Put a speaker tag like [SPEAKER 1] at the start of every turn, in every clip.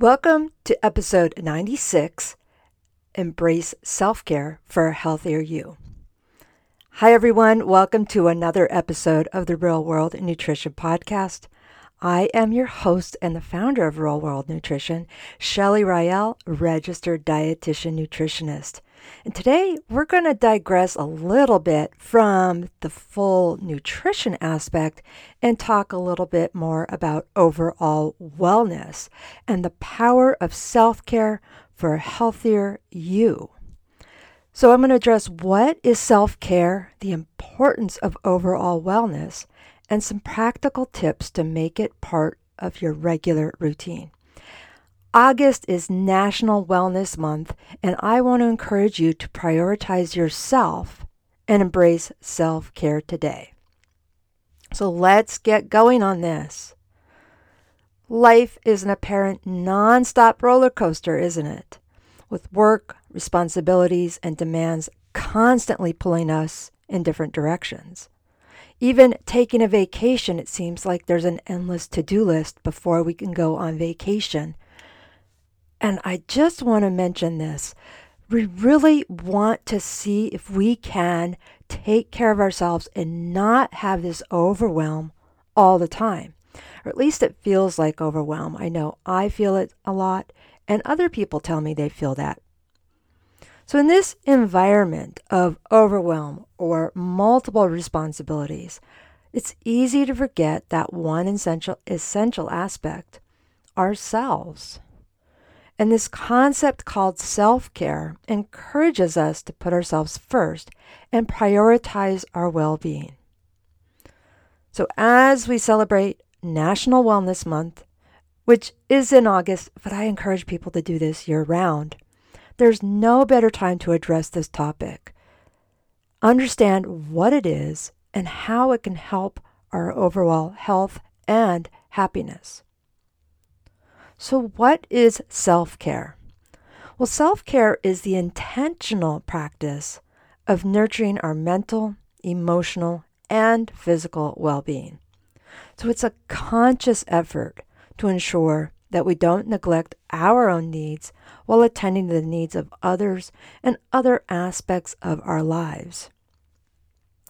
[SPEAKER 1] Welcome to episode 96 Embrace Self Care for a Healthier You. Hi, everyone. Welcome to another episode of the Real World Nutrition Podcast. I am your host and the founder of Real World Nutrition, Shelley Rael, registered dietitian nutritionist. And today we're going to digress a little bit from the full nutrition aspect and talk a little bit more about overall wellness and the power of self care for a healthier you. So, I'm going to address what is self care, the importance of overall wellness, and some practical tips to make it part of your regular routine. August is National Wellness Month, and I want to encourage you to prioritize yourself and embrace self care today. So let's get going on this. Life is an apparent non-stop roller coaster, isn't it? With work, responsibilities, and demands constantly pulling us in different directions. Even taking a vacation, it seems like there's an endless to do list before we can go on vacation and I just want to mention this. We really want to see if we can take care of ourselves and not have this overwhelm all the time. Or at least it feels like overwhelm. I know I feel it a lot, and other people tell me they feel that. So, in this environment of overwhelm or multiple responsibilities, it's easy to forget that one essential, essential aspect ourselves. And this concept called self care encourages us to put ourselves first and prioritize our well being. So, as we celebrate National Wellness Month, which is in August, but I encourage people to do this year round, there's no better time to address this topic. Understand what it is and how it can help our overall health and happiness. So, what is self care? Well, self care is the intentional practice of nurturing our mental, emotional, and physical well being. So, it's a conscious effort to ensure that we don't neglect our own needs while attending to the needs of others and other aspects of our lives.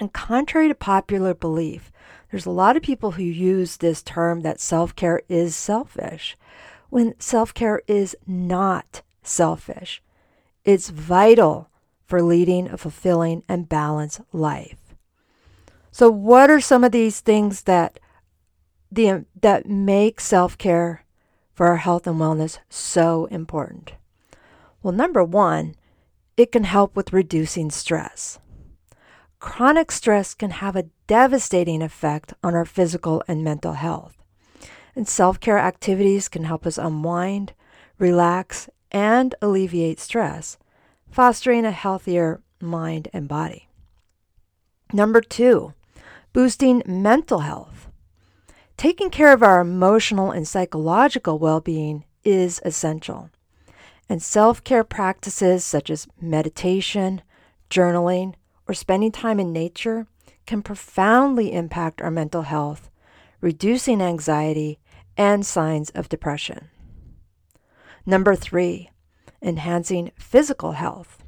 [SPEAKER 1] And contrary to popular belief, there's a lot of people who use this term that self care is selfish when self care is not selfish. It's vital for leading a fulfilling and balanced life. So, what are some of these things that the that make self care for our health and wellness so important? Well, number one, it can help with reducing stress. Chronic stress can have a devastating effect on our physical and mental health. And self care activities can help us unwind, relax, and alleviate stress, fostering a healthier mind and body. Number two, boosting mental health. Taking care of our emotional and psychological well being is essential. And self care practices such as meditation, journaling, or spending time in nature can profoundly impact our mental health, reducing anxiety and signs of depression. Number three, enhancing physical health.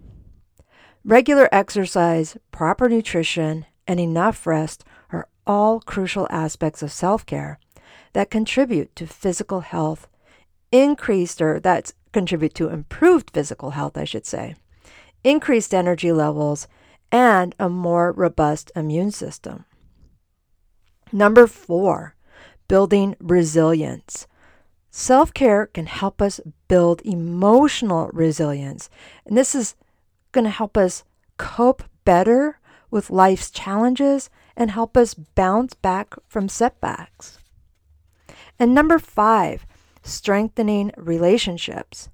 [SPEAKER 1] Regular exercise, proper nutrition, and enough rest are all crucial aspects of self care that contribute to physical health, increased or that contribute to improved physical health, I should say, increased energy levels, and a more robust immune system. Number four, building resilience. Self care can help us build emotional resilience. And this is going to help us cope better with life's challenges and help us bounce back from setbacks. And number five, strengthening relationships.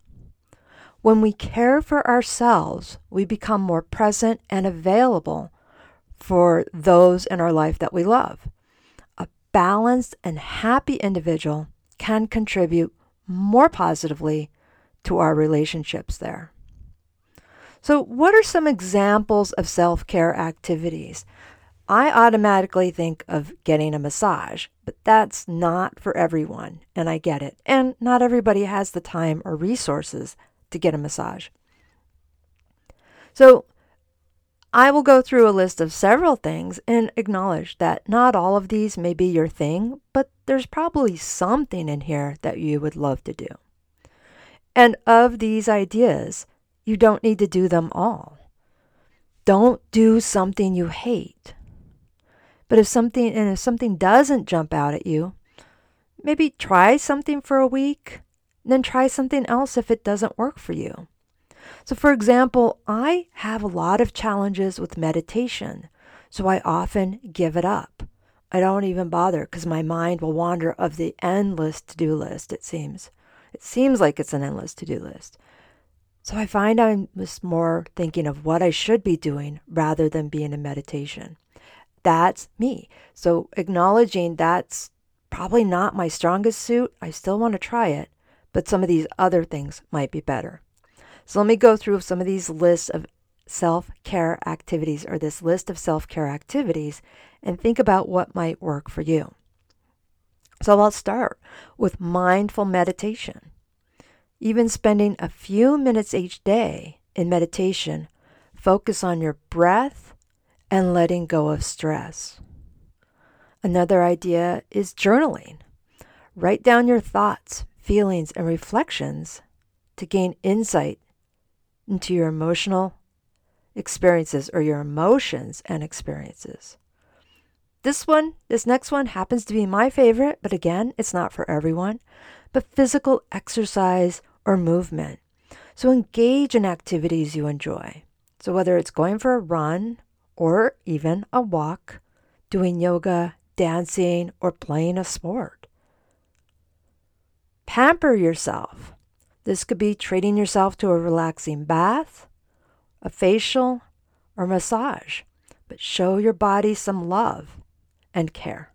[SPEAKER 1] When we care for ourselves, we become more present and available for those in our life that we love balanced and happy individual can contribute more positively to our relationships there. So, what are some examples of self care activities? I automatically think of getting a massage, but that's not for everyone, and I get it. And not everybody has the time or resources to get a massage. So, I will go through a list of several things and acknowledge that not all of these may be your thing, but there's probably something in here that you would love to do. And of these ideas, you don't need to do them all. Don't do something you hate. But if something and if something doesn't jump out at you, maybe try something for a week, then try something else if it doesn't work for you. So, for example, I have a lot of challenges with meditation, so I often give it up. I don't even bother because my mind will wander of the endless to do list, it seems. It seems like it's an endless to do list. So I find I'm just more thinking of what I should be doing rather than being in meditation. That's me. So acknowledging that's probably not my strongest suit, I still want to try it, but some of these other things might be better. So let me go through some of these lists of self care activities or this list of self care activities and think about what might work for you. So I'll start with mindful meditation. Even spending a few minutes each day in meditation, focus on your breath and letting go of stress. Another idea is journaling. Write down your thoughts, feelings, and reflections to gain insight into your emotional experiences or your emotions and experiences. This one, this next one happens to be my favorite, but again, it's not for everyone. But physical exercise or movement. So engage in activities you enjoy. So whether it's going for a run or even a walk, doing yoga, dancing, or playing a sport. Pamper yourself. This could be treating yourself to a relaxing bath, a facial, or massage, but show your body some love and care.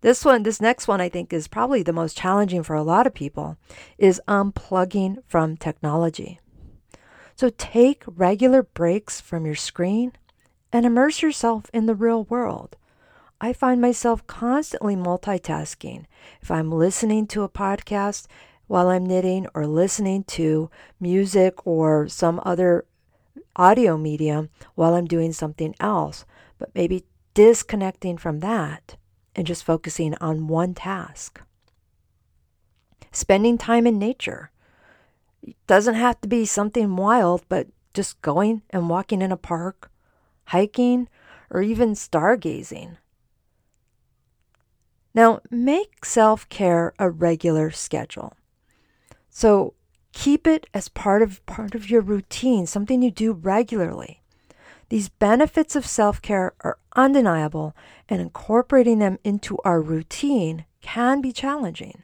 [SPEAKER 1] This one, this next one, I think is probably the most challenging for a lot of people, is unplugging from technology. So take regular breaks from your screen and immerse yourself in the real world. I find myself constantly multitasking. If I'm listening to a podcast, while I'm knitting or listening to music or some other audio medium while I'm doing something else, but maybe disconnecting from that and just focusing on one task. Spending time in nature. It doesn't have to be something wild, but just going and walking in a park, hiking, or even stargazing. Now, make self care a regular schedule. So keep it as part of part of your routine, something you do regularly. These benefits of self-care are undeniable and incorporating them into our routine can be challenging.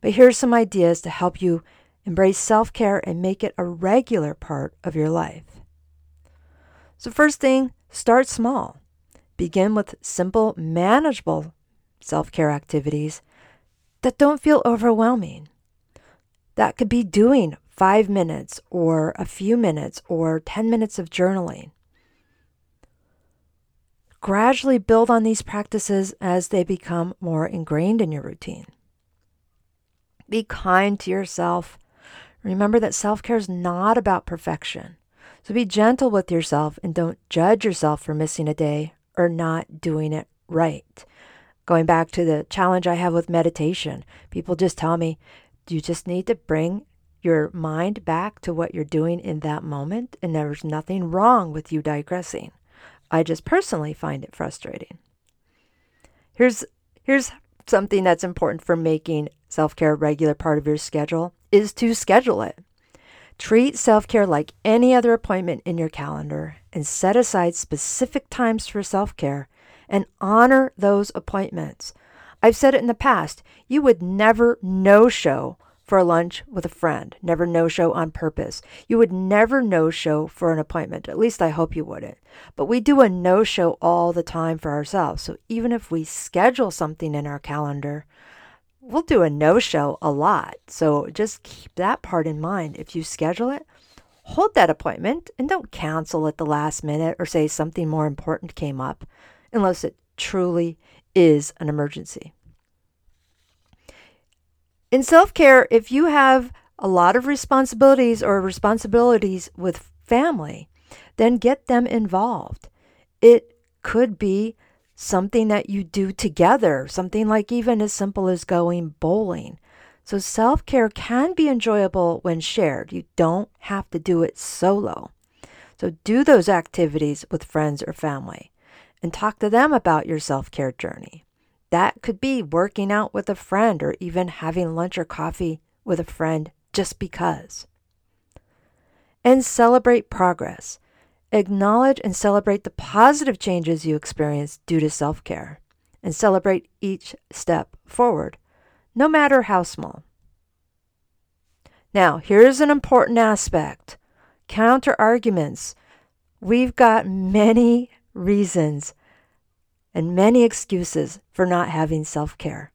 [SPEAKER 1] But here's some ideas to help you embrace self-care and make it a regular part of your life. So first thing, start small. Begin with simple, manageable self-care activities that don't feel overwhelming. That could be doing five minutes or a few minutes or 10 minutes of journaling. Gradually build on these practices as they become more ingrained in your routine. Be kind to yourself. Remember that self care is not about perfection. So be gentle with yourself and don't judge yourself for missing a day or not doing it right. Going back to the challenge I have with meditation, people just tell me, you just need to bring your mind back to what you're doing in that moment, and there's nothing wrong with you digressing. I just personally find it frustrating. Here's here's something that's important for making self-care a regular part of your schedule is to schedule it. Treat self-care like any other appointment in your calendar and set aside specific times for self-care and honor those appointments. I've said it in the past. You would never no show for a lunch with a friend, never no show on purpose. You would never no show for an appointment. At least I hope you wouldn't. But we do a no show all the time for ourselves. So even if we schedule something in our calendar, we'll do a no show a lot. So just keep that part in mind. If you schedule it, hold that appointment and don't cancel at the last minute or say something more important came up unless it truly is an emergency. In self care, if you have a lot of responsibilities or responsibilities with family, then get them involved. It could be something that you do together, something like even as simple as going bowling. So, self care can be enjoyable when shared. You don't have to do it solo. So, do those activities with friends or family and talk to them about your self care journey. That could be working out with a friend or even having lunch or coffee with a friend just because. And celebrate progress. Acknowledge and celebrate the positive changes you experience due to self care and celebrate each step forward, no matter how small. Now, here's an important aspect counter arguments. We've got many reasons and many excuses for not having self care.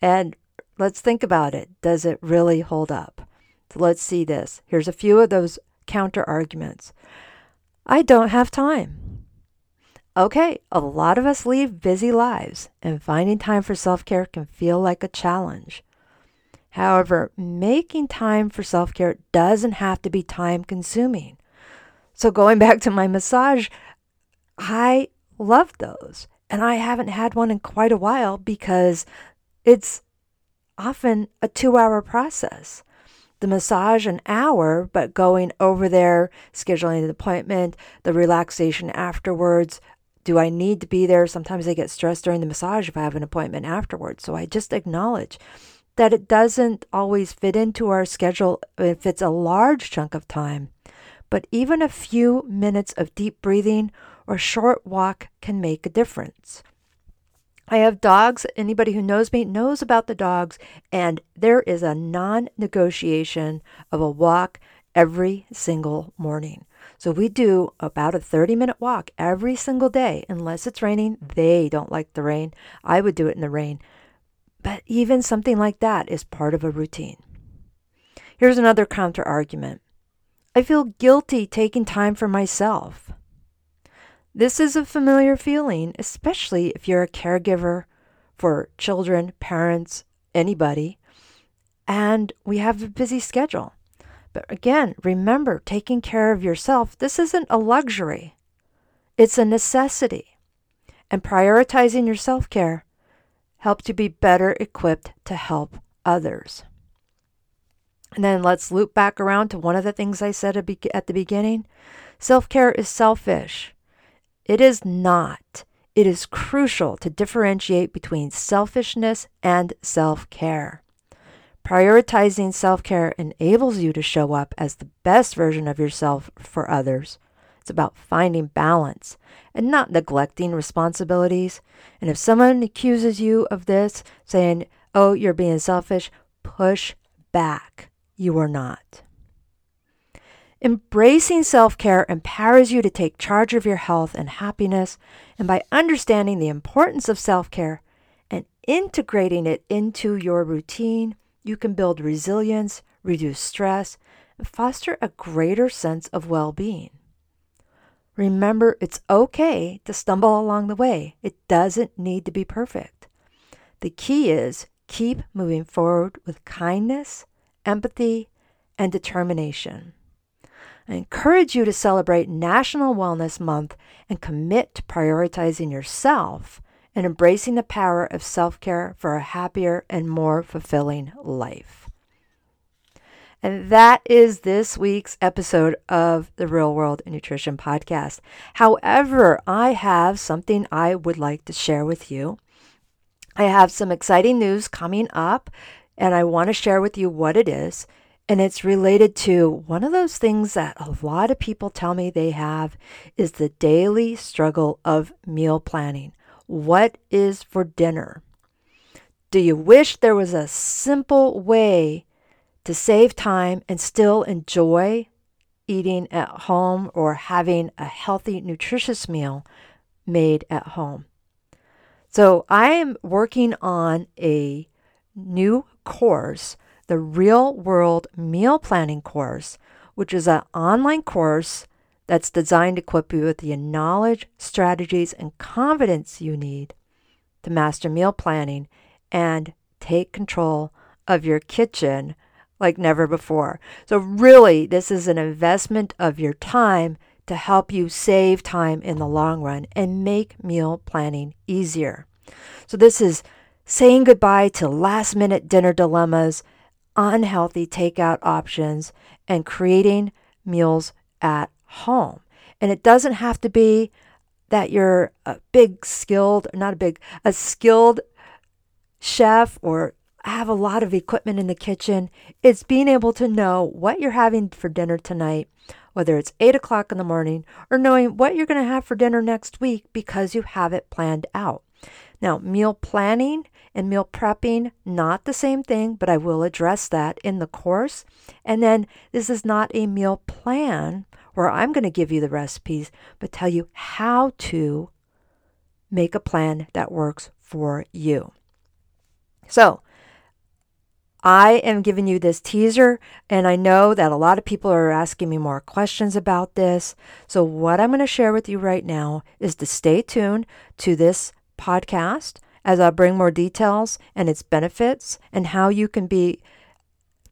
[SPEAKER 1] And let's think about it. Does it really hold up? So let's see this. Here's a few of those counter arguments. I don't have time. Okay, a lot of us lead busy lives, and finding time for self care can feel like a challenge. However, making time for self care doesn't have to be time consuming. So, going back to my massage, I love those. And I haven't had one in quite a while because it's often a two hour process. The massage, an hour, but going over there, scheduling an appointment, the relaxation afterwards. Do I need to be there? Sometimes I get stressed during the massage if I have an appointment afterwards. So I just acknowledge that it doesn't always fit into our schedule if it's a large chunk of time. But even a few minutes of deep breathing or a short walk can make a difference. I have dogs. Anybody who knows me knows about the dogs, and there is a non negotiation of a walk every single morning. So we do about a 30 minute walk every single day, unless it's raining. They don't like the rain. I would do it in the rain. But even something like that is part of a routine. Here's another counter argument I feel guilty taking time for myself. This is a familiar feeling, especially if you're a caregiver for children, parents, anybody, and we have a busy schedule. But again, remember taking care of yourself, this isn't a luxury, it's a necessity. And prioritizing your self care helps you be better equipped to help others. And then let's loop back around to one of the things I said at the beginning. Self care is selfish. It is not. It is crucial to differentiate between selfishness and self care. Prioritizing self care enables you to show up as the best version of yourself for others. It's about finding balance and not neglecting responsibilities. And if someone accuses you of this, saying, oh, you're being selfish, push back. You are not. Embracing self care empowers you to take charge of your health and happiness, and by understanding the importance of self care and integrating it into your routine, you can build resilience, reduce stress, and foster a greater sense of well being. Remember, it's okay to stumble along the way, it doesn't need to be perfect. The key is keep moving forward with kindness, empathy, and determination. I encourage you to celebrate National Wellness Month and commit to prioritizing yourself and embracing the power of self care for a happier and more fulfilling life. And that is this week's episode of the Real World Nutrition Podcast. However, I have something I would like to share with you. I have some exciting news coming up, and I want to share with you what it is. And it's related to one of those things that a lot of people tell me they have is the daily struggle of meal planning. What is for dinner? Do you wish there was a simple way to save time and still enjoy eating at home or having a healthy, nutritious meal made at home? So I am working on a new course the Real World Meal Planning course, which is an online course that's designed to equip you with the knowledge, strategies, and confidence you need to master meal planning and take control of your kitchen like never before. So, really, this is an investment of your time to help you save time in the long run and make meal planning easier. So, this is saying goodbye to last minute dinner dilemmas, unhealthy takeout options, and creating meals at home. And it doesn't have to be that you're a big skilled, not a big, a skilled chef or have a lot of equipment in the kitchen. It's being able to know what you're having for dinner tonight, whether it's eight o'clock in the morning, or knowing what you're going to have for dinner next week because you have it planned out. Now, meal planning and meal prepping, not the same thing, but I will address that in the course. And then this is not a meal plan where I'm going to give you the recipes, but tell you how to make a plan that works for you. So, I am giving you this teaser, and I know that a lot of people are asking me more questions about this. So, what I'm going to share with you right now is to stay tuned to this podcast as I bring more details and its benefits and how you can be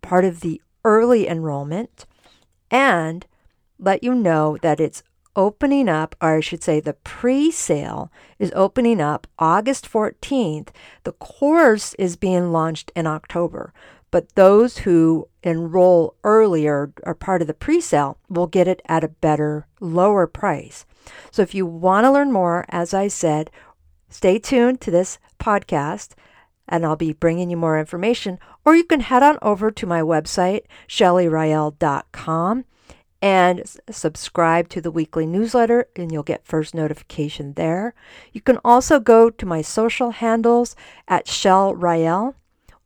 [SPEAKER 1] part of the early enrollment and let you know that it's opening up, or I should say, the pre sale is opening up August 14th. The course is being launched in October, but those who enroll earlier are part of the pre sale will get it at a better, lower price. So if you want to learn more, as I said, stay tuned to this podcast and I'll be bringing you more information. Or you can head on over to my website, shelleyrael.com and subscribe to the weekly newsletter and you'll get first notification there. You can also go to my social handles at Shell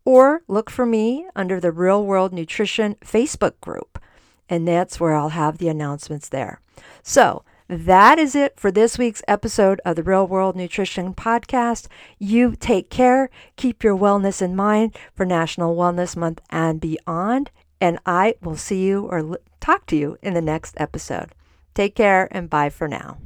[SPEAKER 1] or look for me under the Real World Nutrition Facebook group and that's where I'll have the announcements there. So, that is it for this week's episode of the Real World Nutrition Podcast. You take care, keep your wellness in mind for National Wellness Month and beyond, and I will see you or talk to you in the next episode. Take care and bye for now.